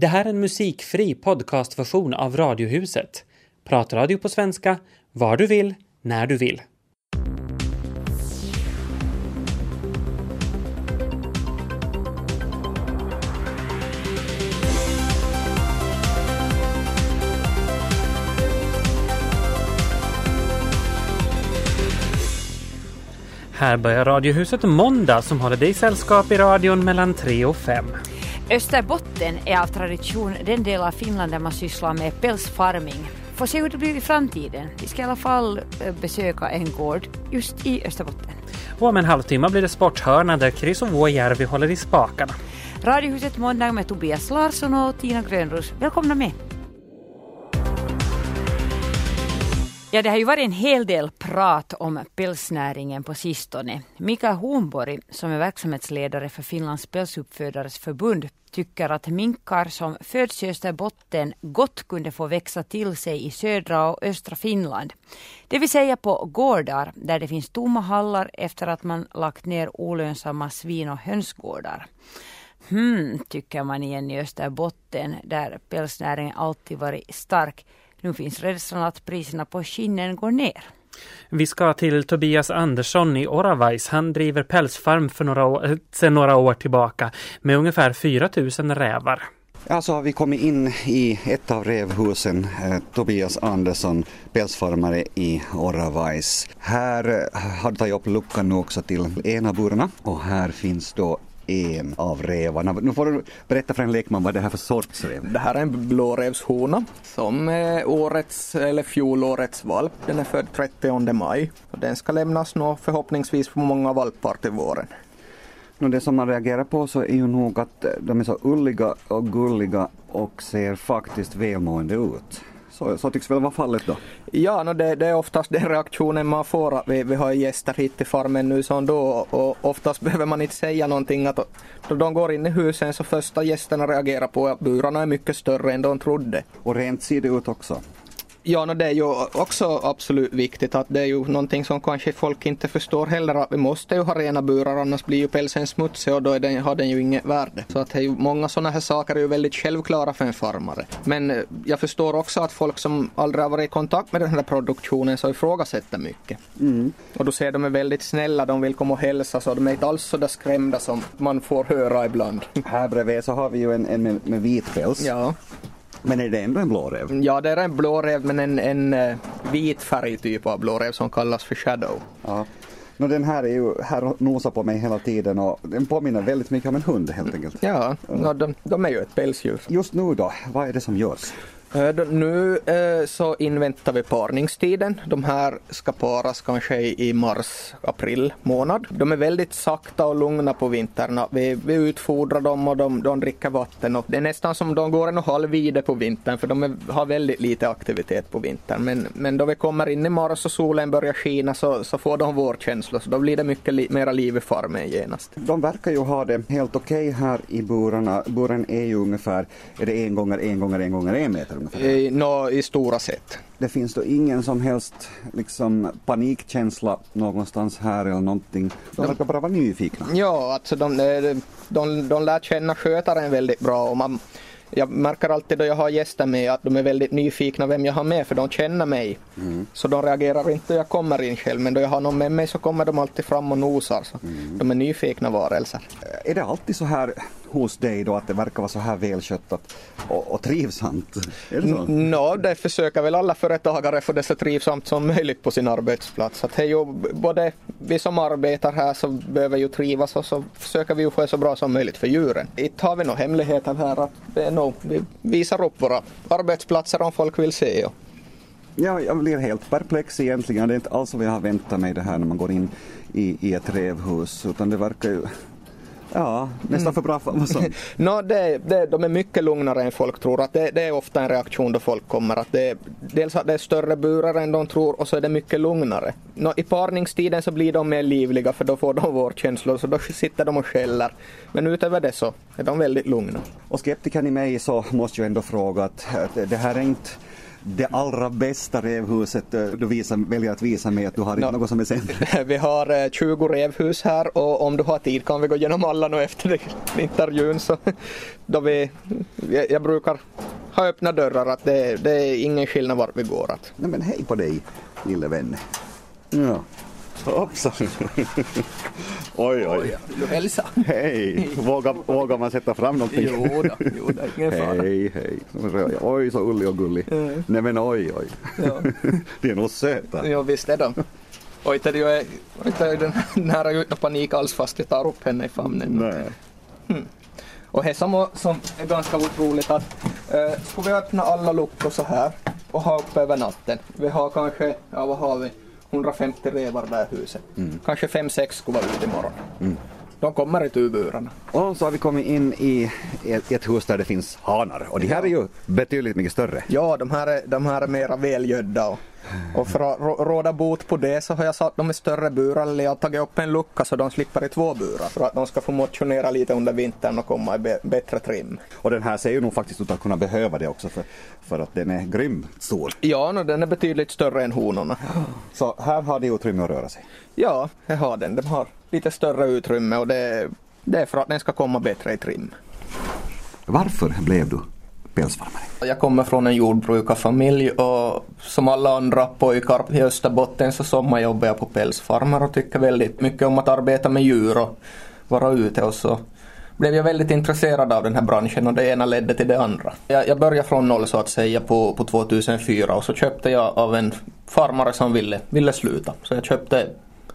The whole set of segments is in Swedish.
Det här är en musikfri podcastversion av Radiohuset. Pratradio på svenska, var du vill, när du vill. Här börjar Radiohuset måndag som håller dig sällskap i radion mellan 3 och 5. Österbotten är av tradition den del av Finland där man sysslar med pälsfarming. Får se hur det blir i framtiden. Vi ska i alla fall eh, besöka en gård just i Österbotten. Och om en halvtimme blir det Sporthörna där Chris och Vuojärvi håller i spakarna. Radiohuset måndag med Tobias Larsson och Tina Grönros. Välkomna med! Ja, det har ju varit en hel del prat om pälsnäringen på sistone. Mika Hornborg, som är verksamhetsledare för Finlands pälsuppfödares förbund, tycker att minkar som föds i Österbotten gott kunde få växa till sig i södra och östra Finland. Det vill säga på gårdar där det finns tomma hallar efter att man lagt ner olönsamma svin och hönsgårdar. Hmm, tycker man igen i Österbotten där pälsnäringen alltid varit stark. Nu finns rädslan att priserna på skinnen går ner. Vi ska till Tobias Andersson i Oravais. Han driver pälsfarm för några år, sedan några år tillbaka med ungefär 4 000 rävar. Ja, så har vi kommit in i ett av revhusen, eh, Tobias Andersson, pälsfarmare i Oravais. Här eh, har du tagit upp luckan nu också till ena burarna och här finns då en av rävarna. Nu får du berätta för en lekman vad det här är för sorts räv. Det här är en blårävshona som är årets eller fjolårets valp. Den är född 30 maj och den ska lämnas nå förhoppningsvis på många valpar till våren. Det som man reagerar på så är ju nog att de är så ulliga och gulliga och ser faktiskt välmående ut. Så, så tycks väl vara fallet då? Ja, no det, det, är oftast den reaktionen man får. Vi, vi har gäster hit till farmen nu som då och oftast behöver man inte säga någonting. Att då de går in i husen så första gästerna reagerar på att burarna är mycket större än de trodde. Och rent ser det ut också? Ja, no, det är ju också absolut viktigt att det är ju någonting som kanske folk inte förstår heller att vi måste ju ha rena burar annars blir ju pälsen smutsig och då den, har den ju inget värde. Så att det är ju, många sådana här saker är ju väldigt självklara för en farmare. Men eh, jag förstår också att folk som aldrig har varit i kontakt med den här produktionen så ifrågasätter mycket. Mm. Och då ser de är väldigt snälla, de vill komma och hälsa så de är inte alls så där skrämda som man får höra ibland. Här bredvid så har vi ju en, en med, med vit päls. Ja. Men är det ändå en blåräv? Ja, det är en blåräv men en, en uh, vit färgtyp av blåräv som kallas för shadow. Ja. No, den här är ju här och nosar på mig hela tiden och den påminner väldigt mycket om en hund helt enkelt. Ja, no, de, de är ju ett pälsdjur. Just nu då, vad är det som görs? Eh, nu eh, så inväntar vi parningstiden. De här ska paras kanske i mars, april månad. De är väldigt sakta och lugna på vinterna. Vi, vi utfodrar dem och de, de dricker vatten. Och det är nästan som de går en och halv vide på vintern för de är, har väldigt lite aktivitet på vintern. Men, men då vi kommer in i mars och solen börjar skina så, så får de vårkänslor. Så då blir det mycket li, mera liv i farmen genast. De verkar ju ha det helt okej okay här i burarna. Buren är ju ungefär, är det en gånger en gånger en gånger en meter? Ungefär? I, no, I stora sätt. Det finns då ingen som helst liksom, panikkänsla någonstans här eller någonting. De verkar bara vara nyfikna. Ja, alltså de, de, de, de lär känna skötaren väldigt bra och man, jag märker alltid då jag har gäster med att de är väldigt nyfikna vem jag har med för de känner mig. Mm. Så de reagerar inte då jag kommer in själv men då jag har någon med mig så kommer de alltid fram och nosar. Så mm. De är nyfikna varelser. Är det alltid så här hos dig då att det verkar vara så här välskött och, och trivsamt? Är det så? No, det försöker väl alla företagare få det så trivsamt som möjligt på sin arbetsplats. Att det är ju både vi som arbetar här så behöver ju trivas och så försöker vi ju få det så bra som möjligt för djuren. Inte har vi några hemligheter här att det är nog, vi visar upp våra arbetsplatser om folk vill se. Och Ja, jag blir helt perplex egentligen. Det är inte alls vad jag har väntat mig det här när man går in i, i ett revhus utan det verkar ju Ja, nästan för bra för att vara sant. no, det, det, de är mycket lugnare än folk tror. Att det, det, är ofta en reaktion då folk kommer. Att det, dels att det är större burar än de tror och så är det mycket lugnare. No, I parningstiden så blir de mer livliga för då får de vårdkänslor så då sitter de och skäller. Men utöver det så är de väldigt lugna. Och skeptikern i mig så måste ju ändå fråga att, att det här är inte det allra bästa revhuset eh, du visar, väljer att visa mig att du har Ja. något som är sämre? Vi har eh, 20 revhus här och om du har tid kan vi gå igenom alla nu efter intervjun. Så då vi, jag, jag brukar ha öppna dörrar att det, det är ingen skillnad vart vi går. Att. Nej men hej på dig lille vän. Ja. Hoppsan. oj oj. Hälsa? Hej. Vågar, vågar man sätta fram någonting? Jo då, jo då, ingen fara. Hej, hej. Oj, så ullig och gullig. Nej men oj, oj. Ja. De är nog söta. Jo visst är de. Och inte är det inte är den nära utan panik alls fast jag tar upp henne i famnen. Nej. Och det som, som är ganska otroligt att eh, skulle vi öppna alla luckor så här och ha uppe över natten. Vi har kanske, ja vad har vi, 150 revar där huset. Kanske 5-6 skulle vara ute imorgon. De kommer i turburarna. Och så har vi kommit in i ett, ett hus där det finns hanar. Och de här är ju betydligt mycket större. Ja, de här är, de här är mera välgödda och, och för att rå- råda bot på det så har jag satt dem i större burar eller jag har tagit upp en lucka så de slipper i två burar för att de ska få motionera lite under vintern och komma i bättre trim. Och den här ser ju nog faktiskt ut att kunna behöva det också för, för att den är grymt stor. Ja, no, den är betydligt större än honorna. Så här har de utrymme att röra sig. Ja, det har den. Den har lite större utrymme och det, det är för att den ska komma bättre i trim. Varför blev du pälsfarmare? Jag kommer från en jordbrukarfamilj och som alla andra pojkar i Österbotten så sommarjobbar jag på pälsfarmer och tycker väldigt mycket om att arbeta med djur och vara ute och så blev jag väldigt intresserad av den här branschen och det ena ledde till det andra. Jag, jag började från noll så att säga på, på 2004 och så köpte jag av en farmare som ville, ville sluta. Så jag köpte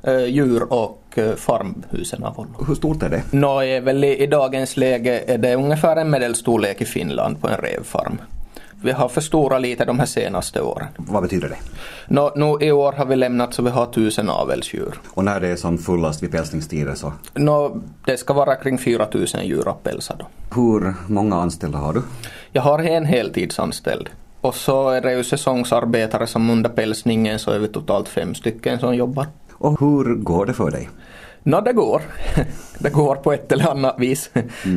eh, djur och farmhusen av honom. Hur stort är det? Nå, är väl i, i dagens läge är det ungefär en medelstorlek i Finland på en revfarm. Vi har förstorat lite de här senaste åren. Vad betyder det? Nå, nu i år har vi lämnat så vi har tusen avelsdjur. Och när det är som fullast vid pälsningstider så Nå, det ska vara kring 4000 djur att pälsa då. hur många anställda har du? Jag har en heltidsanställd. Och så är det ju säsongsarbetare som under pälsningen så är vi totalt fem stycken som jobbar. Och hur går det för dig? Nå, det går. Det går på ett eller annat vis.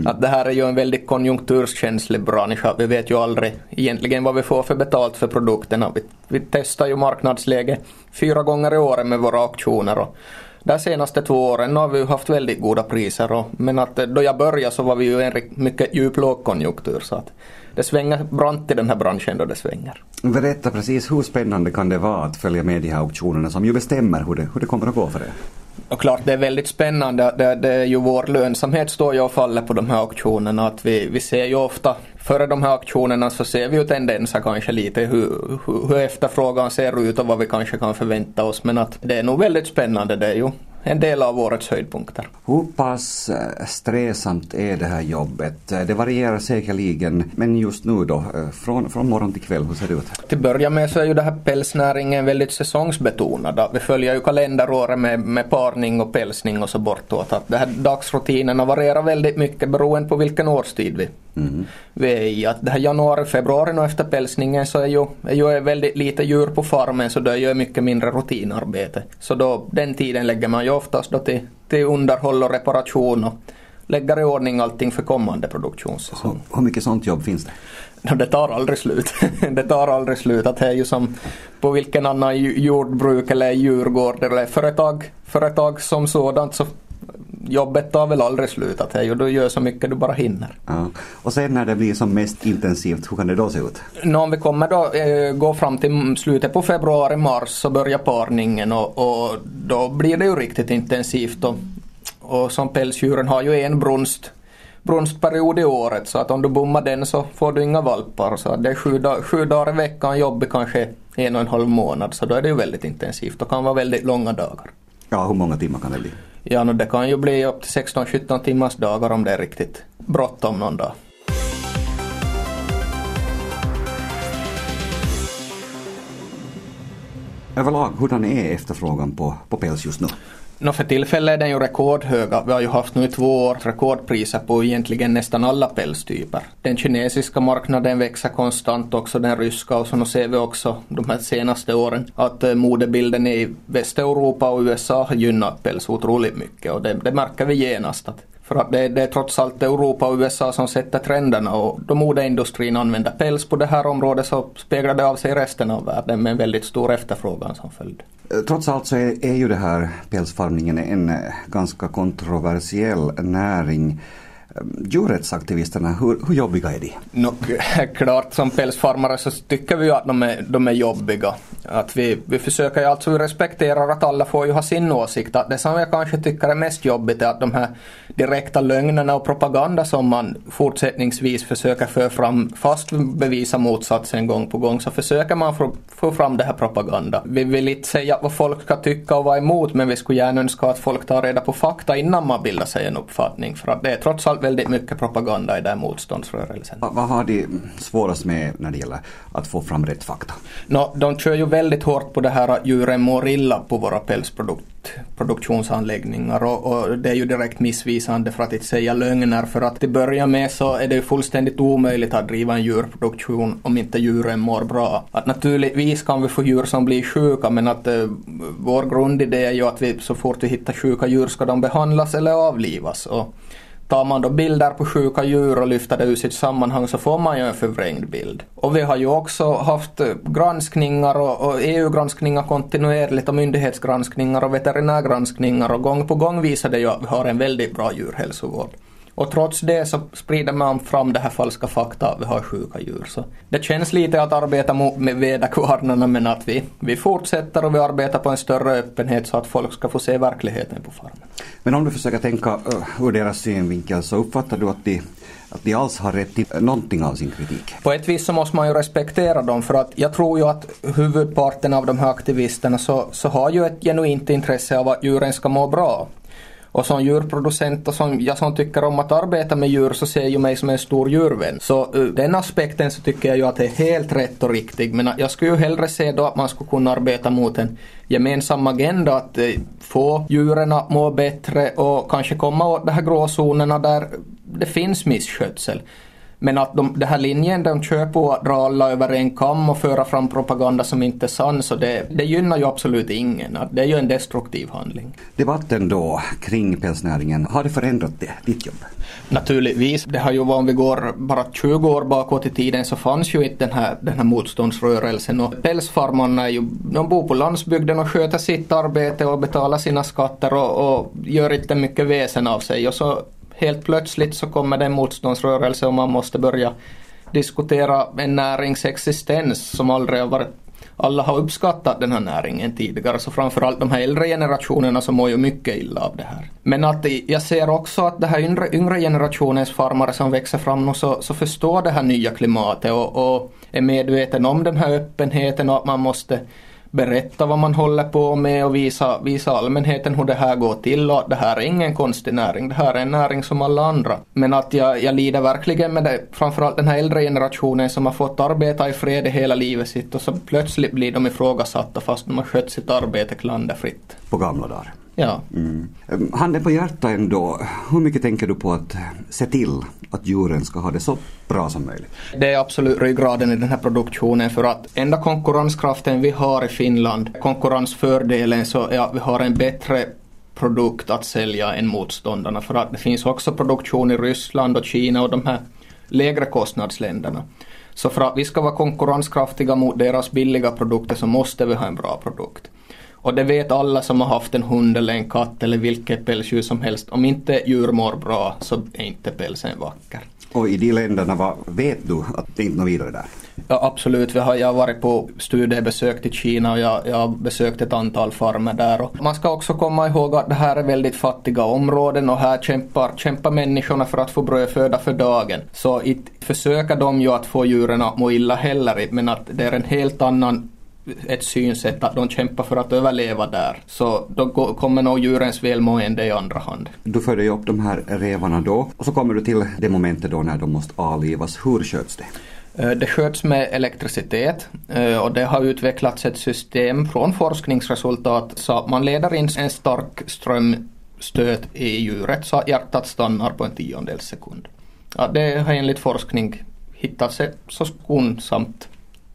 Att det här är ju en väldigt konjunkturskänslig bransch. Vi vet ju aldrig egentligen vad vi får för betalt för produkterna. Vi, vi testar ju marknadsläge fyra gånger i året med våra auktioner. Och de senaste två åren har vi haft väldigt goda priser. Och, men att eh, då jag började så var vi ju en mycket djup lågkonjunktur. Så att det svänger brant i den här branschen då det svänger. Berätta precis hur spännande kan det vara att följa med de här auktionerna som ju bestämmer hur det, hur det kommer att gå för er? Och klart det är väldigt spännande. Det, det är ju vår lönsamhet står ju och faller på de här auktionerna. Att vi, vi ser ju ofta före de här auktionerna så ser vi ju tendenser kanske lite hur, hur, hur efterfrågan ser ut och vad vi kanske kan förvänta oss. Men att det är nog väldigt spännande. Det är ju en del av årets höjdpunkter. Hur pass eh, sträsamt är det här jobbet? Eh, Det varierar säkerligen, men just nu då, eh, från, från morgon till kväll, hur ser det ut? Till att börja med så är ju det här pälsnäringen väldigt säsongsbetonad. Vi följer ju kalenderåret med, med parning och pälsning och så bortåt. Att det här dagsrutinerna varierar väldigt mycket beroende på vilken årstid vi, vi är i. Att det här januari, februari och efter pälsningen så är ju, är ju väldigt lite djur på farmen så det är ju mycket mindre rutinarbete. Så då, den tiden lägger man ju oftast då till, till underhåll och reparation och lägger i ordning allting för kommande produktionssäsong. Hur, hur mycket sånt jobb finns det? No, det tar aldrig slut. det tar aldrig slut. Att det är ju som på vilken annan jordbruk eller djurgård eller företag, företag som sådant så jobbet tar väl aldrig slut. Att du gör så mycket du bara hinner. Ja. Och sen när det blir som mest intensivt, hur kan det då se ut? Nå, om vi kommer då eh, gå fram till slutet på februari, mars så börjar parningen och, och då blir det ju riktigt intensivt. Och, och som pälsdjuren har ju en brunst brunstperiod i året så att om du bommar den så får du inga valpar. Så det är sju, dag, sju dagar i veckan jobb i kanske en och en halv månad så då är det ju väldigt intensivt och kan vara väldigt långa dagar. Ja, hur många timmar kan det bli? Ja, no, det kan ju bli upp till 16-17 timmars dagar om det är riktigt bråttom någon dag. Överlag, hurdan är efterfrågan på, på päls just nu? Nå, för tillfället är den ju rekordhöga. Vi har ju haft nu i två år rekordpriser på egentligen nästan alla pälstyper. Den kinesiska marknaden växer konstant, också den ryska och så nu ser vi också de här senaste åren att eh, modebilden i Västeuropa och USA har gynnat päls otroligt mycket och det, det märker vi genast att för att det, det är trots allt Europa och USA som sätter trenderna och då modeindustrin använder päls på det här området så speglar det av sig i resten av världen med en väldigt stor efterfrågan som följd. Eh, trots allt så är, är ju det här pälsfarmningen en eh, ganska kontroversiell näring. Djurrättsaktivisterna, hur, hur jobbiga är de? No, klart som pälsfarmare så tycker vi ju att de är, de är jobbiga. Att vi, vi försöker ju alltså, vi respekterar att alla får ju ha sin åsikt. Att det som jag kanske tycker är mest jobbigt är att de här direkta lögnerna och propaganda som man fortsättningsvis försöker föra fram, fast bevisa motsatsen gång på gång, så försöker man få, få fram det här propaganda. Vi vill inte säga vad folk ska tycka och vara emot, men vi skulle gärna önska att folk tar reda på fakta innan man bildar sig en uppfattning. För att det är trots allt väldigt mycket propaganda i den motståndsrörelsen. Vad har de svårast med när det gäller att få fram rätt fakta? No, de kör ju väldigt hårt på det här att djuren mår illa på våra pälsproduktionsanläggningar och, och, det är ju direkt missvisande för att inte säga lögner för att till börja med så är det ju fullständigt omöjligt att driva en djurproduktion om inte djuren mår bra. Att naturligtvis kan vi få djur som blir sjuka men att uh, vår grundidé är ju att vi så fort vi hittar sjuka djur ska de behandlas eller avlivas. Och, Tar man då bilder på sjuka djur och lyfter det ur sitt sammanhang så får man ju en förvrängd bild. Och vi har ju också haft eh, granskningar och, och EU-granskningar kontinuerligt och myndighetsgranskningar och veterinärgranskningar och gång på gång visar det ju att vi har en väldigt bra djurhälsovård. Och trots det så sprider man fram det här falska fakta att vi har sjuka djur. Så det känns lite att arbeta med väderkvarnarna men att vi, vi fortsätter och vi arbetar på en större öppenhet så att folk ska få se verkligheten på farmen. Men om du försöker tänka eh, ur deras synvinkel så uppfattar du att de att de alls har rätt till någonting av sin kritik. På ett vis så måste man ju respektera dem för att jag tror ju att huvudparten av de här aktivisterna så, så har ju ett genuint intresse av att djuren ska må bra. Och som djurproducent och som jag som tycker om att arbeta med djur så ser jag mig som en stor djurvän. Så ur den aspekten så tycker jag ju att det är helt rätt och riktigt. Men eh, jag skulle ju hellre se då att man skulle kunna arbeta mot en gemensam agenda att eh, få djuren att må bättre och kanske komma åt de här gråzonerna där det finns misskötsel. Men att de, den här linjen de kör på att dra alla över en kam och föra fram propaganda som inte är sann, så det, det gynnar ju absolut ingen. Det är ju en destruktiv handling. Debatten då kring pälsnäringen, har det förändrat det, ditt jobb? Naturligtvis. Det har ju varit, om vi går bara 20 år bakåt i tiden så fanns ju inte den här, den här motståndsrörelsen. Och pälsfarmarna är ju, de bor på landsbygden och sköter sitt arbete och betalar sina skatter och, och gör inte mycket väsen av sig. Och så helt plötsligt så kommer det en motståndsrörelse och man måste börja diskutera en närings existens som aldrig har varit alla har uppskattat den här näringen tidigare, så framförallt de här äldre generationerna som mår ju mycket illa av det här. Men att jag ser också att det här yngre, yngre generationens farmare som växer fram nu så, så förstår det här nya klimatet och, och är medveten om den här öppenheten och att man måste berätta vad man håller på med och visa, visa allmänheten hur det här går till och det här är ingen konstig näring. Det här är en näring som alla andra. Men att jag, jag lider verkligen med det, framförallt den här äldre generationen som har fått arbeta i fred i hela livet sitt och så plötsligt blir de ifrågasatta fast de har skött sitt arbete klanderfritt. På gamla dagar? Ja. Mm. Handen på hjärtat ändå, hur mycket tänker du på att se till att djuren ska ha det så bra som möjligt? Det är absolut ryggraden i den här produktionen för att enda konkurrenskraften vi har i Finland, konkurrensfördelen så är att vi har en bättre produkt att sälja än motståndarna för att det finns också produktion i Ryssland och Kina och de här lägre kostnadsländerna. Så för att vi ska vara konkurrenskraftiga mot deras billiga produkter så måste vi ha en bra produkt. Och det vet alla som har haft en hund eller en katt eller vilket pälsdjur som helst. Om inte djur mår bra så är inte pälsen vacker. Och i de länderna, vad vet du att det inte är vidare där? Ja absolut, har, jag har varit på studiebesök till Kina och jag, jag har besökt ett antal farmer där. Och man ska också komma ihåg att det här är väldigt fattiga områden och här kämpar, kämpar människorna för att få brödföda för dagen. Så inte försöker de ju att få djuren att må illa heller men att det är en helt annan ett synsätt att de kämpar för att överleva där. Så då kommer nog djurens välmående i andra hand. Du föder ju upp de här revarna då och så kommer du till det momentet då när de måste avlivas. Hur sköts det? Eh, det sköts med elektricitet eh, och det har utvecklats ett system från forskningsresultat så att man leder in en stark strömstöt i djuret så att hjärtat stannar på en tiondels sekund. Ja, det har enligt forskning hittats ett så skonsamt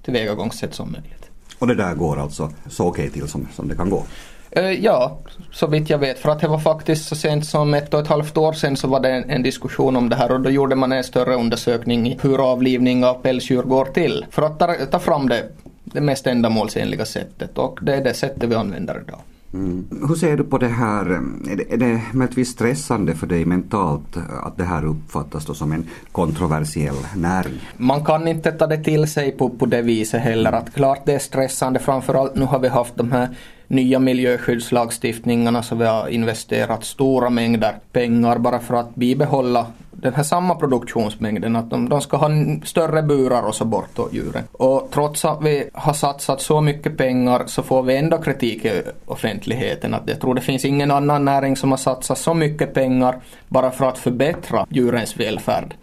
tillvägagångssätt som möjligt. Och det där går alltså så okej till som, som det kan gå? Eh, ja, så vitt jag vet. För att det var faktiskt så sent som ett och ett halvt år sedan så var det en, en, diskussion om det här och då gjorde man en större undersökning i hur avlivning av pälsdjur går till. För att ta, ta fram det, det mest ändamålsenliga sättet och det är det sättet vi använder idag. Mm. Hur ser du på det här, eh, är det, är det möjligtvis stressande för dig mentalt eh, att det här uppfattas som en kontroversiell näring? Man kan inte ta det till sig på, på det viset heller. Att klart det är stressande, framförallt nu har vi haft de här nya miljöskyddslagstiftningarna så vi har investerat stora mängder pengar bara för att bibehålla den här samma produktionsmängden, att de, de ska ha större burar och så bort då djuren. Och trots att vi har satsat så mycket pengar så får vi ändå kritik i offentligheten. Att jag tror det finns ingen annan näring som har satsat så mycket pengar bara för att förbättra djurens välfärd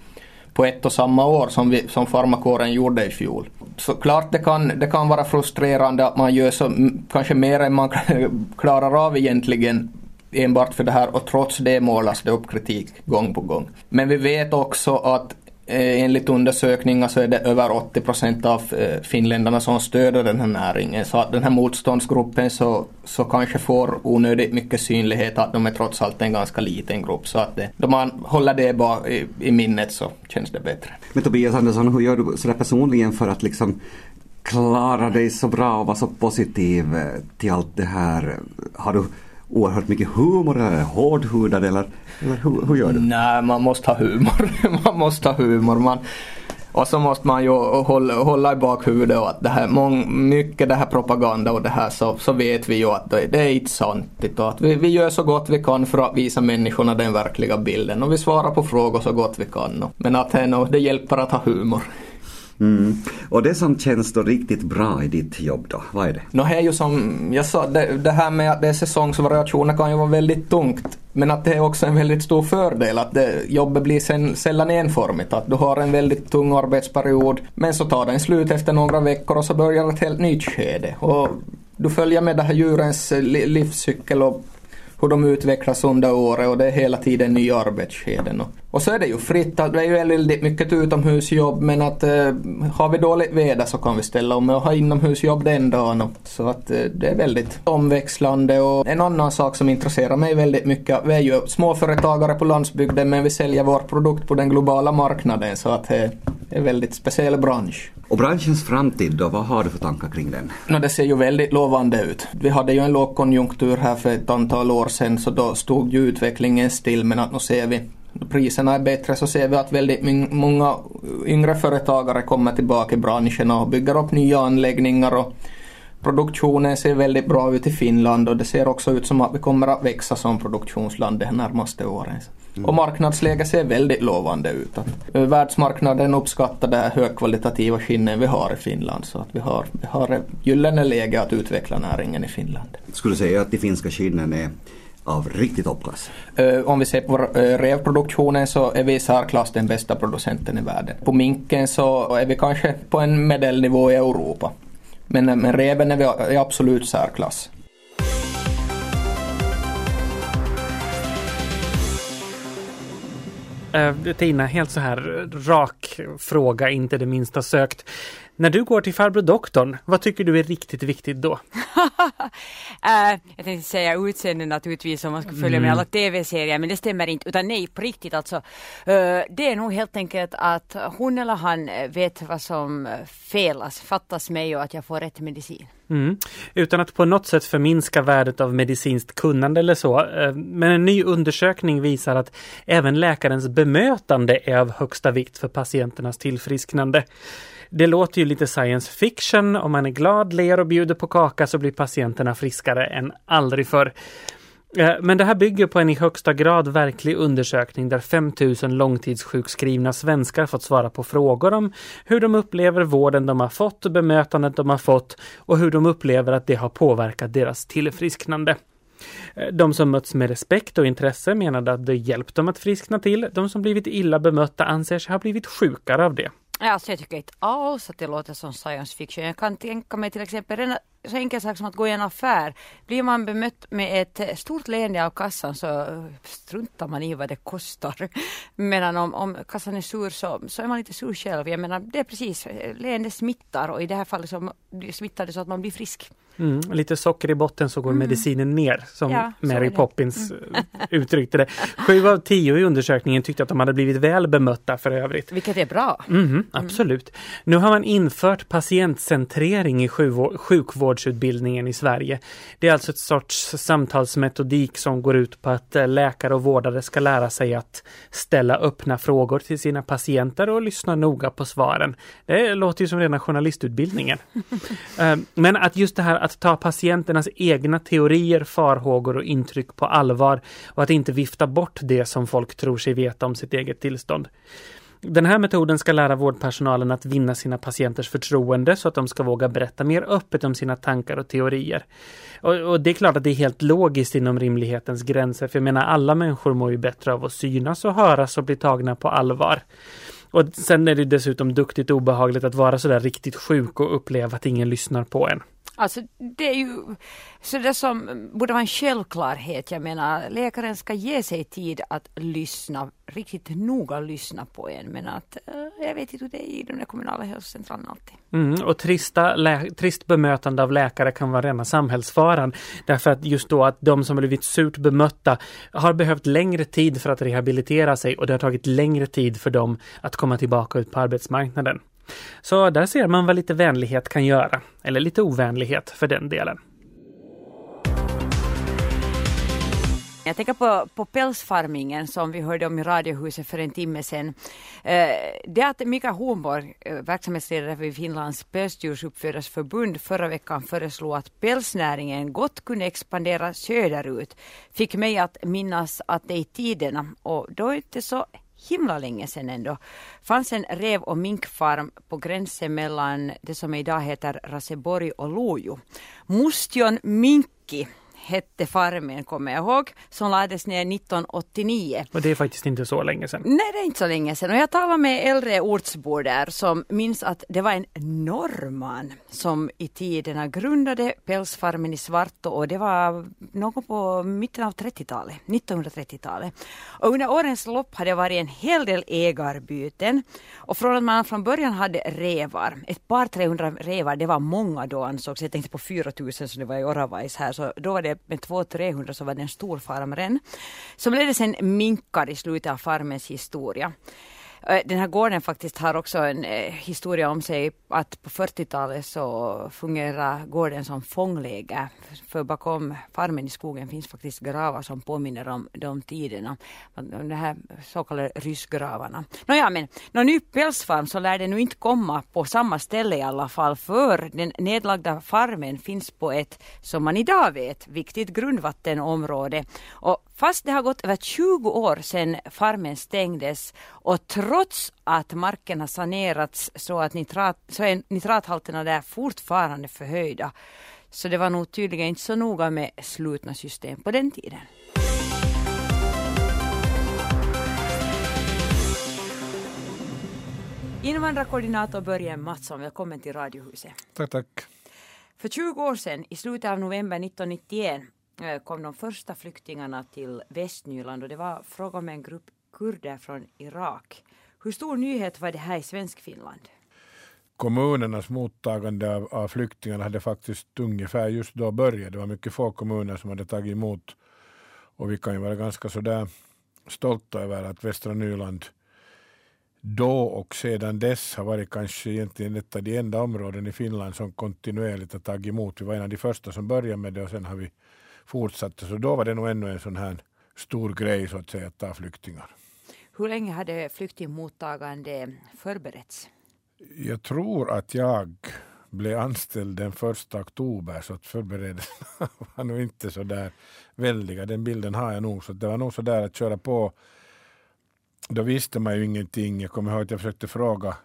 på ett och samma år som, vi, som farmakåren gjorde i fjol. Så klart det kan, det kan vara frustrerande att man gör så kanske mer än man klarar av egentligen enbart för det här och trots det målas det upp kritik gång på gång. Men vi vet också att eh, enligt undersökningar så är det över 80 procent av eh, finländarna som stöder den här näringen. Så att den här motståndsgruppen så, så kanske får onödigt mycket synlighet att de är trots allt en ganska liten grupp. Så att det, då man håller det bara i, i minnet så känns det bättre. Men Tobias Andersson, hur gör du sådär personligen för att liksom klara dig så bra och vara så positiv eh, till allt det här? Har du oerhört mycket humor eller hårdhudad eller, eller hur, hur, gör du? Nej, man måste ha humor. man måste ha humor. Man, och så måste man ju hålla, hålla i bakhuvudet att det här, mång, mycket det här propaganda och det här så, så vet vi ju att det, det är inte sant. Att vi, vi gör så gott vi kan för att visa människorna den verkliga bilden och vi svarar på frågor så gott vi kan. Men att det hjälper att ha humor. Mm. Och det som känns då riktigt bra i ditt jobb då, vad är det? No, det är ju som jag sa, det, det här med att det är säsongsvariationer kan ju vara väldigt tungt. Men att det är också en väldigt stor fördel att det, jobbet blir sen, sällan enformigt. Att du har en väldigt tung arbetsperiod men så tar den slut efter några veckor och så börjar ett helt nytt skede. Och du följer med det här djurens eh, livscykel och hur de utvecklas under året och det är hela tiden nya arbetsskeden. Och så är det ju fritt, det är ju väldigt mycket utomhusjobb men att eh, har vi dåligt väder så kan vi ställa om och ha inomhusjobb den dagen. Så att eh, det är väldigt omväxlande och en annan sak som intresserar mig väldigt mycket, vi är ju småföretagare på landsbygden men vi säljer vår produkt på den globala marknaden så att det är en väldigt speciell bransch. Och branschens framtid då, vad har du för tankar kring den? No, det ser ju väldigt lovande ut. Vi hade ju en lågkonjunktur här för ett antal år sedan så då stod ju utvecklingen still men att nu ser vi priserna är bättre så ser vi att väldigt många yngre företagare kommer tillbaka i branschen och bygger upp nya anläggningar och produktionen ser väldigt bra ut i Finland och det ser också ut som att vi kommer att växa som produktionsland de närmaste åren. Mm. Och marknadsläget ser väldigt lovande ut. Att världsmarknaden uppskattar det här högkvalitativa skinnen vi har i Finland så att vi har, vi har gyllene läge att utveckla näringen i Finland. Skulle du säga att de finska skinnen är av riktigt toppklass? Uh, om vi ser på uh, revproduktionen så är vi i särklass den bästa producenten i världen. På minken så är vi kanske på en medelnivå i Europa. Men, men reven är vi i absolut särklass. Tina, helt så här rak fråga, inte det minsta sökt. När du går till farbror doktorn, vad tycker du är riktigt viktigt då? uh, jag tänkte säga utseende naturligtvis om man ska följa mm. med alla tv-serier, men det stämmer inte. Utan nej, på riktigt alltså. Uh, det är nog helt enkelt att hon eller han vet vad som felas, fattas mig och att jag får rätt medicin. Mm. Utan att på något sätt förminska värdet av medicinskt kunnande eller så. Eh, men en ny undersökning visar att även läkarens bemötande är av högsta vikt för patienternas tillfrisknande. Det låter ju lite science fiction. Om man är glad, ler och bjuder på kaka så blir patienterna friskare än aldrig förr. Eh, men det här bygger på en i högsta grad verklig undersökning där 5000 långtidssjukskrivna svenskar fått svara på frågor om hur de upplever vården de har fått, bemötandet de har fått och hur de upplever att det har påverkat deras tillfrisknande. Eh, de som mötts med respekt och intresse menade att det hjälpt dem att friskna till. De som blivit illa bemötta anser sig ha blivit sjukare av det. Alltså jag tycker inte alls att det låter som science fiction. Jag kan tänka mig till exempel en så enkel sak som att gå i en affär. Blir man bemött med ett stort leende av kassan så struntar man i vad det kostar. Medan om, om kassan är sur så, så är man lite sur själv. Jag menar det är precis, leende smittar och i det här fallet så smittar det så att man blir frisk. Mm, lite socker i botten så går mm. medicinen ner, som ja, Mary Poppins mm. Uttryckte det. Sju av tio i undersökningen tyckte att de hade blivit väl bemötta för övrigt. Vilket är bra. Mm, absolut. Nu har man infört patientcentrering i sjukvårdsutbildningen i Sverige. Det är alltså ett sorts samtalsmetodik som går ut på att eh, läkare och vårdare ska lära sig att ställa öppna frågor till sina patienter och lyssna noga på svaren. Det låter ju som rena journalistutbildningen. Eh, men att just det här att ta patienternas egna teorier, farhågor och intryck på allvar och att inte vifta bort det som folk tror sig veta om sitt eget tillstånd. Den här metoden ska lära vårdpersonalen att vinna sina patienters förtroende så att de ska våga berätta mer öppet om sina tankar och teorier. Och, och, det är klart att det är helt logiskt inom rimlighetens gränser, för jag menar alla människor mår ju bättre av att synas och höras och bli tagna på allvar. Och sen är det dessutom duktigt obehagligt att vara sådär riktigt sjuk och uppleva att ingen lyssnar på en. Alltså det är ju så det som borde vara en självklarhet. Jag menar läkaren ska ge sig tid att lyssna, riktigt noga lyssna på en. Men att eh, jag vet inte hur det är i de kommunala hälsocentralerna alltid. Mm, och trista, trist bemötande av läkare kan vara rena samhällsfaran. Därför att just då att de som blivit surt bemötta har behövt längre tid för att rehabilitera sig och det har tagit längre tid för dem att komma tillbaka ut på arbetsmarknaden. Så där ser man vad lite vänlighet kan göra, eller lite ovänlighet för den delen. Jag tänker på, på pälsfarmingen som vi hörde om i Radiohuset för en timme sedan. Eh, det att Mika Hornborg, eh, verksamhetsledare vid Finlands pälsdjursuppfödarsförbund, förra veckan föreslog att pälsnäringen gott kunde expandera söderut, fick mig att minnas att det i tiderna, och då är det inte så himla länge sedan ändå, fanns en rev och minkfarm på gränsen mellan det som idag heter Raseborg och Lojo. Mustion minki hette Farmen, kommer jag ihåg, som lades ner 1989. Och det är faktiskt inte så länge sedan. Nej, det är inte så länge sedan. Och jag talade med äldre ortsbor där som minns att det var en norrman som i tiderna grundade pälsfarmen i Svartå och det var någon på mitten av 30-talet, 1930-talet. Och under årens lopp har det varit en hel del ägarbyten. Och från att man från början hade revar, ett par 300 revar, det var många då ansågs. Jag tänkte på 4000 som det var i Oravais här, så då var det med 200-300 så var det en stor farmren. som ledde sen minkar i slutet av farmens historia. Den här gården faktiskt har också en eh, historia om sig att på 40-talet så fungerar gården som fångläge. För bakom farmen i skogen finns faktiskt gravar som påminner om de tiderna. De här så kallade ryssgravarna. Nåja men, någon ny pälsfarm så lär det nu inte komma på samma ställe i alla fall. För den nedlagda farmen finns på ett, som man idag vet, viktigt grundvattenområde. Och Fast det har gått över 20 år sedan farmen stängdes och trots att marken har sanerats så att nitrat, så är nitrathalterna där fortfarande förhöjda. Så det var nog tydligen inte så noga med slutna system på den tiden. Invandrarkoordinator Börje Mattsson, välkommen till Radiohuset. Tack, tack. För 20 år sedan, i slutet av november 1991, Eh, kom de första flyktingarna till Västnyland och det var fråga om en grupp kurder från Irak. Hur stor nyhet var det här i Svenskfinland? Kommunernas mottagande av, av flyktingarna hade faktiskt ungefär just då börjat. Det var mycket få kommuner som hade tagit emot och vi kan ju vara ganska sådär stolta över att Västra Nyland då och sedan dess har varit kanske egentligen ett av de enda områden i Finland som kontinuerligt har tagit emot. Vi var en av de första som började med det och sen har vi fortsatt. Så då var det nog ännu en sån här stor grej så att säga att ta flyktingar. Hur länge hade flyktingmottagande förberetts? Jag tror att jag blev anställd den första oktober så att förberedelserna var nog inte så där väldiga. Den bilden har jag nog. Så det var nog så där att köra på. Då visste man ju ingenting. Jag kommer ihåg att jag försökte fråga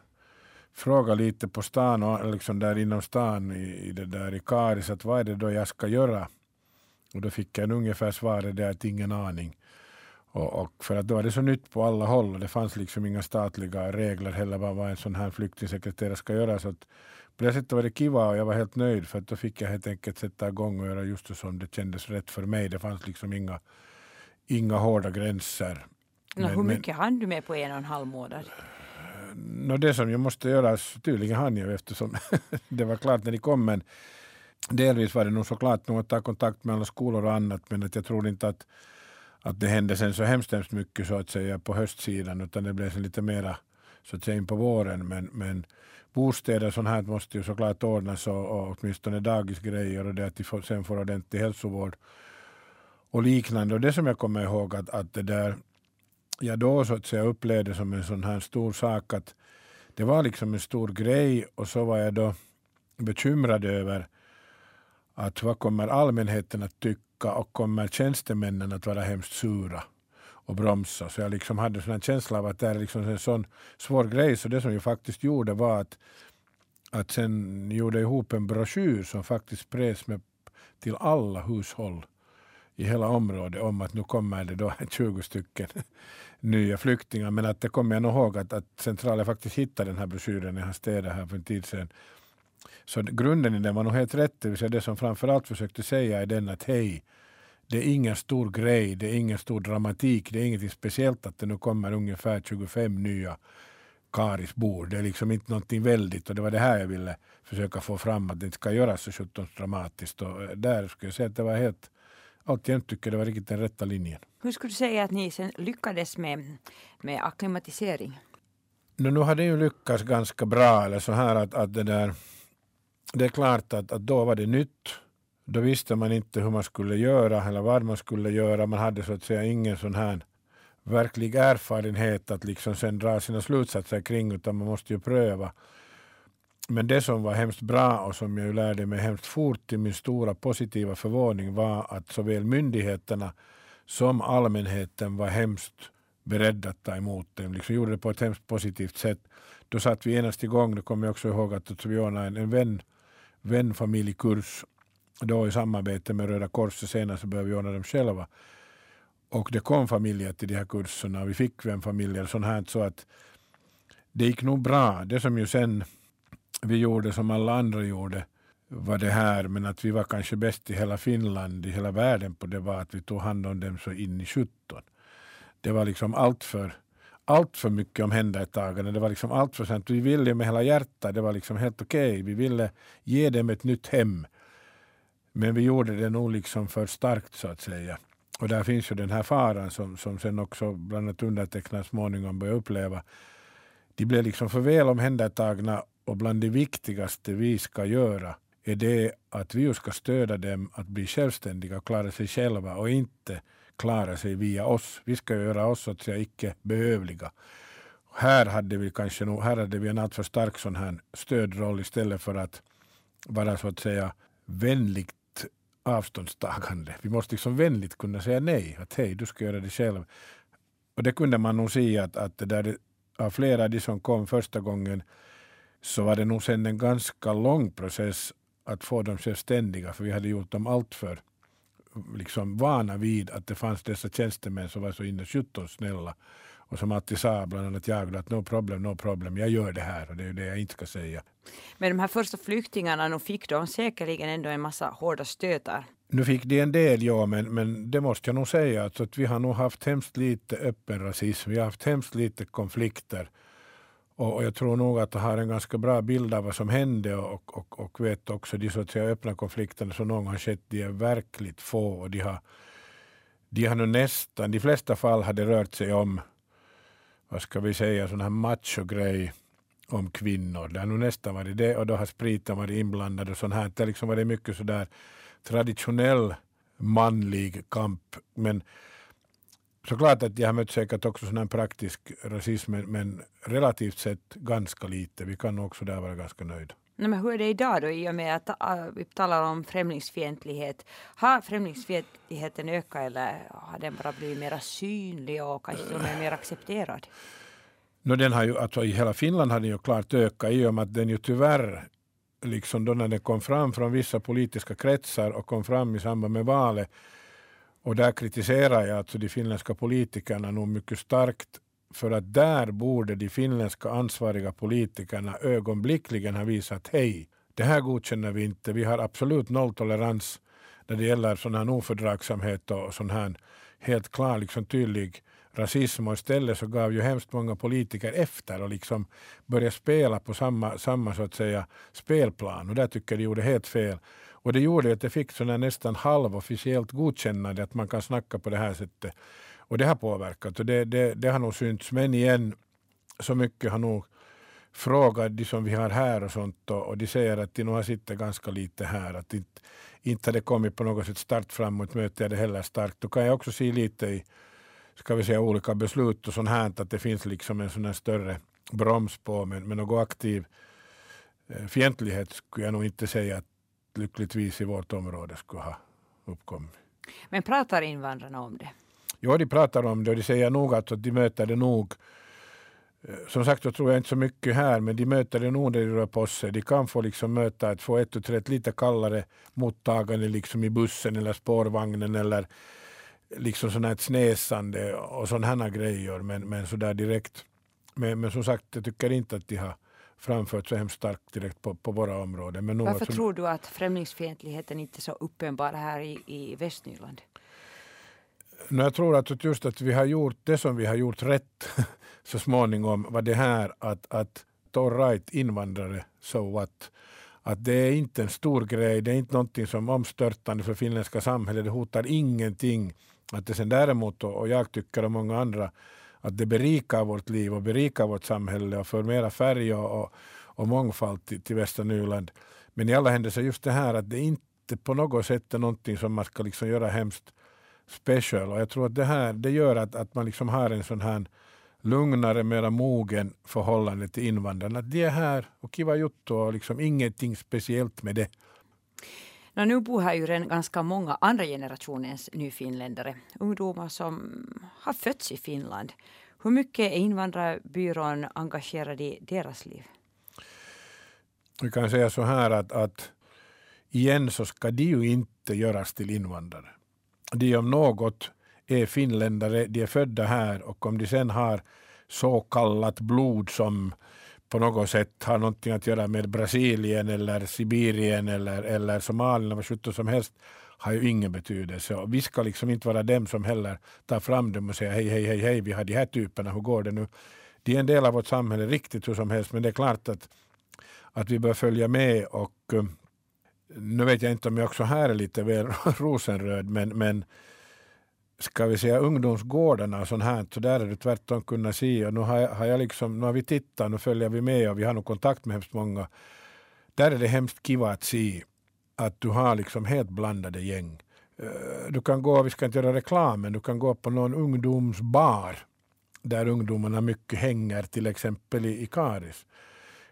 fråga lite på stan och liksom där inom stan i, i det där i Karis att vad är det då jag ska göra? Och då fick jag ungefär svaret det att ingen aning. Och, och, för att då var det så nytt på alla håll och det fanns liksom inga statliga regler heller vad en sån här flyktingsekreterare ska göra. Så att på det sättet var det kiva och jag var helt nöjd för att då fick jag helt enkelt sätta igång och göra just det som det kändes rätt för mig. Det fanns liksom inga, inga hårda gränser. No, men, hur mycket hann du med på en och en halv månad? No, det som jag måste göra, tydligen hann jag eftersom det var klart när de kom men delvis var det nog såklart nog att ta kontakt med alla skolor och annat men att jag tror inte att, att det hände sen så hemskt, hemskt mycket så att säga på höstsidan utan det blev lite mera så att säga in på våren men, men bostäder sånt här måste ju såklart ordnas och, och åtminstone dagisgrejer och det att de får, sen får ordentlig hälsovård och liknande. Och det som jag kommer ihåg att, att det där jag då så att säga upplevde som en sån här stor sak att det var liksom en stor grej och så var jag då bekymrad över att vad kommer allmänheten att tycka och kommer tjänstemännen att vara hemskt sura och bromsa. Så jag liksom hade en känsla av att det är liksom en sån svår grej. Så det som jag faktiskt gjorde var att, att sen gjorde ihop en broschyr som faktiskt spreds med, till alla hushåll i hela området om att nu kommer det då 20 stycken nya flyktingar. Men att det kommer jag nog ihåg att, att centralen faktiskt hittade den här broschyren i hans städer här för en tid sedan. Så grunden i den var nog helt rätt. Det vill säga det som framförallt försökte säga är den att hej, det är ingen stor grej, det är ingen stor dramatik, det är inget speciellt att det nu kommer ungefär 25 nya karisbor. Det är liksom inte någonting väldigt och det var det här jag ville försöka få fram att det inte ska göras så sjutton dramatiskt. Och där skulle jag säga att det var helt alltjämt tycker det var riktigt den rätta linjen. Hur skulle du säga att ni sen lyckades med, med akklimatisering? No, nu har det ju lyckats ganska bra. Eller så här att, att det, där, det är klart att, att då var det nytt. Då visste man inte hur man skulle göra eller vad man skulle göra. Man hade så att säga ingen sån här verklig erfarenhet att liksom sen dra sina slutsatser kring utan man måste ju pröva. Men det som var hemskt bra och som jag lärde mig hemskt fort till min stora positiva förvåning var att såväl myndigheterna som allmänheten var hemskt beredda att ta emot dem. Liksom gjorde det på ett hemskt positivt sätt. Då satt vi genast igång, Då kommer jag också ihåg att vi ordnade en, en vän, vänfamiljkurs då i samarbete med Röda Korset. Senare så började vi ordna dem själva. Och det kom familjer till de här kurserna. Vi fick vänfamiljer sånt här så att det gick nog bra. Det som ju sen vi gjorde som alla andra gjorde var det här, men att vi var kanske bäst i hela Finland, i hela världen på det var att vi tog hand om dem så in i 17. Det var liksom allt för, allt för mycket omhändertagande. Det var liksom allt för sent. Vi ville med hela hjärtat, det var liksom helt okej. Okay. Vi ville ge dem ett nytt hem. Men vi gjorde det nog liksom för starkt så att säga. Och där finns ju den här faran som, som sen också bland annat undertecknare småningom började uppleva. De blev liksom för väl omhändertagna och bland det viktigaste vi ska göra är det att vi ska stödja dem att bli självständiga och klara sig själva och inte klara sig via oss. Vi ska göra oss så att säga icke behövliga. Här hade vi kanske nog, här hade vi en alltför stark sån här stödroll istället för att vara så att säga vänligt avståndstagande. Vi måste liksom vänligt kunna säga nej, att hej, du ska göra det själv. Och det kunde man nog se att, att det där, av flera av de som kom första gången så var det nog sen en ganska lång process att få dem självständiga för vi hade gjort dem alltför liksom vana vid att det fanns dessa tjänstemän som var så inne 17 snälla och som alltid sa, bland annat jag, att no problem, no problem, jag gör det här och det är det jag inte ska säga. Men de här första flyktingarna, nu fick de säkerligen ändå en massa hårda stötar. Nu fick de en del, ja, men, men det måste jag nog säga alltså att vi har nog haft hemskt lite öppen rasism, vi har haft hemskt lite konflikter och, jag tror nog att jag har en ganska bra bild av vad som hände och, och, och vet också de så att säga, öppna konflikterna som någon har skett, de är verkligt få och de har, de har nu nästan, de flesta fall har det rört sig om, vad ska vi säga, sån här machogrej om kvinnor. Det har nu nästan varit det och då har spriten varit inblandad och sånt här. Det har liksom varit mycket sådär traditionell manlig kamp. Men såklart att jag har mött säkert också sån här praktisk rasism, men relativt sett ganska lite. Vi kan också där vara ganska nöjda. Nej, men hur är det idag då i och med att uh, vi talar om främlingsfientlighet? Har främlingsfientligheten ökat eller har den bara blivit mer synlig och kanske till och med mer accepterad? No, den har ju, alltså, I hela Finland har den ju klart ökat i och med att den ju tyvärr, liksom då när den kom fram från vissa politiska kretsar och kom fram i samband med valet, och där kritiserar jag alltså de finländska politikerna nog mycket starkt för att där borde de finländska ansvariga politikerna ögonblickligen ha visat hej, det här godkänner vi inte. Vi har absolut nolltolerans när det gäller sån här ofördragsamhet och sån här helt klar, liksom tydlig rasism och istället så gav ju hemskt många politiker efter och liksom började spela på samma, samma så att säga spelplan och där tycker jag de gjorde helt fel. Och det gjorde att det fick sådär nästan halvofficiellt godkännande att man kan snacka på det här sättet. Och det har påverkat och det, det, det har nog synts. Men igen, så mycket har nog frågat de som vi har här och sånt och, och de säger att de nog har sitter ganska lite här. Att inte, inte det kommit på något sätt start framåt Möter jag det heller starkt. Då kan jag också se lite i ska vi säga, olika beslut och sånt här att det finns liksom en sån här större broms på men, men någon aktiv eh, fientlighet skulle jag nog inte säga att lyckligtvis i vårt område skulle ha uppkommit. Men pratar invandrarna om det? Ja, de pratar om det och de säger nog att de möter det nog. Eh, som sagt, så tror jag inte så mycket här, men de möter det nog när de rör på sig. De kan få liksom möta att få ett och ett lite kallare mottagande liksom i bussen eller spårvagnen eller liksom sånt här snäsande och sådana grejer. Men, men så där direkt. Men, men som sagt, jag tycker inte att de har framfört så hemskt starkt direkt på, på våra områden. Men Varför tror du att främlingsfientligheten inte är så uppenbar här i, i Västnyland? Jag tror att just att vi har gjort det som vi har gjort rätt så småningom var det här att, att all right, invandrare, so what? Att det är inte en stor grej, det är inte någonting som omstörtande för finländska samhället, det hotar ingenting. Att det sen däremot, och jag tycker och många andra, att det berikar vårt liv och berikar vårt samhälle och för mera färg och, och, och mångfald till, till västra Nyland. Men i alla händelser just det här att det inte på något sätt är någonting som man ska liksom göra hemskt special. Och jag tror att det här det gör att, att man liksom har en sån här lugnare, mera mogen förhållande till invandrarna. Att De är här och kiva juttu och liksom ingenting speciellt med det. No, nu bor här ju redan ganska många andra generationens nyfinländare. Ungdomar som har fötts i Finland. Hur mycket är Invandrarbyrån engagerad i deras liv? Vi kan säga så här att, att igen så ska de ju inte göras till invandrare. De om något är finländare, de är födda här och om de sen har så kallat blod som på något sätt har någonting att göra med Brasilien eller Sibirien eller, eller Somalien eller vad som helst har ju ingen betydelse. Och vi ska liksom inte vara dem som heller tar fram dem och säger hej, hej, hej, hej, vi har de här typerna, hur går det nu? De är en del av vårt samhälle riktigt hur som helst, men det är klart att, att vi bör följa med och eh, nu vet jag inte om jag också här är lite väl rosenröd, men, men ska vi säga ungdomsgårdarna och sånt här, så där är det tvärtom kunnat se. Och nu har, jag, har jag liksom, nu har vi tittat, nu följer vi med och vi har nog kontakt med hemskt många. Där är det hemskt kiva att se att du har liksom helt blandade gäng. Eh, du kan gå, vi ska inte göra reklam, men du kan gå på någon ungdomsbar där ungdomarna mycket hänger, till exempel i, i Karis.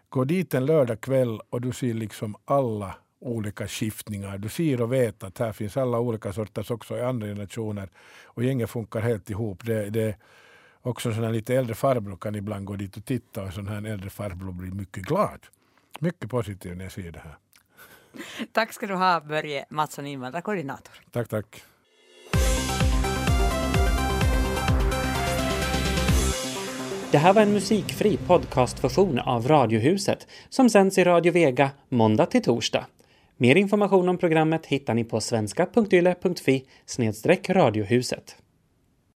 Gå dit en lördag kväll och du ser liksom alla olika skiftningar. Du ser och vet att här finns alla olika sorters också i andra generationer och gänget funkar helt ihop. Det, det också sån lite äldre farbror kan ibland gå dit och titta och sån här äldre farbror blir mycket glad. Mycket positiv när jag ser det här. Tack ska du ha Börje Mattsson, invandrarkoordinator. Tack, tack. Det här var en musikfri podcastversion av Radiohuset som sänds i Radio Vega måndag till torsdag. Mer information om programmet hittar ni på svenska.yle.fi radiohuset.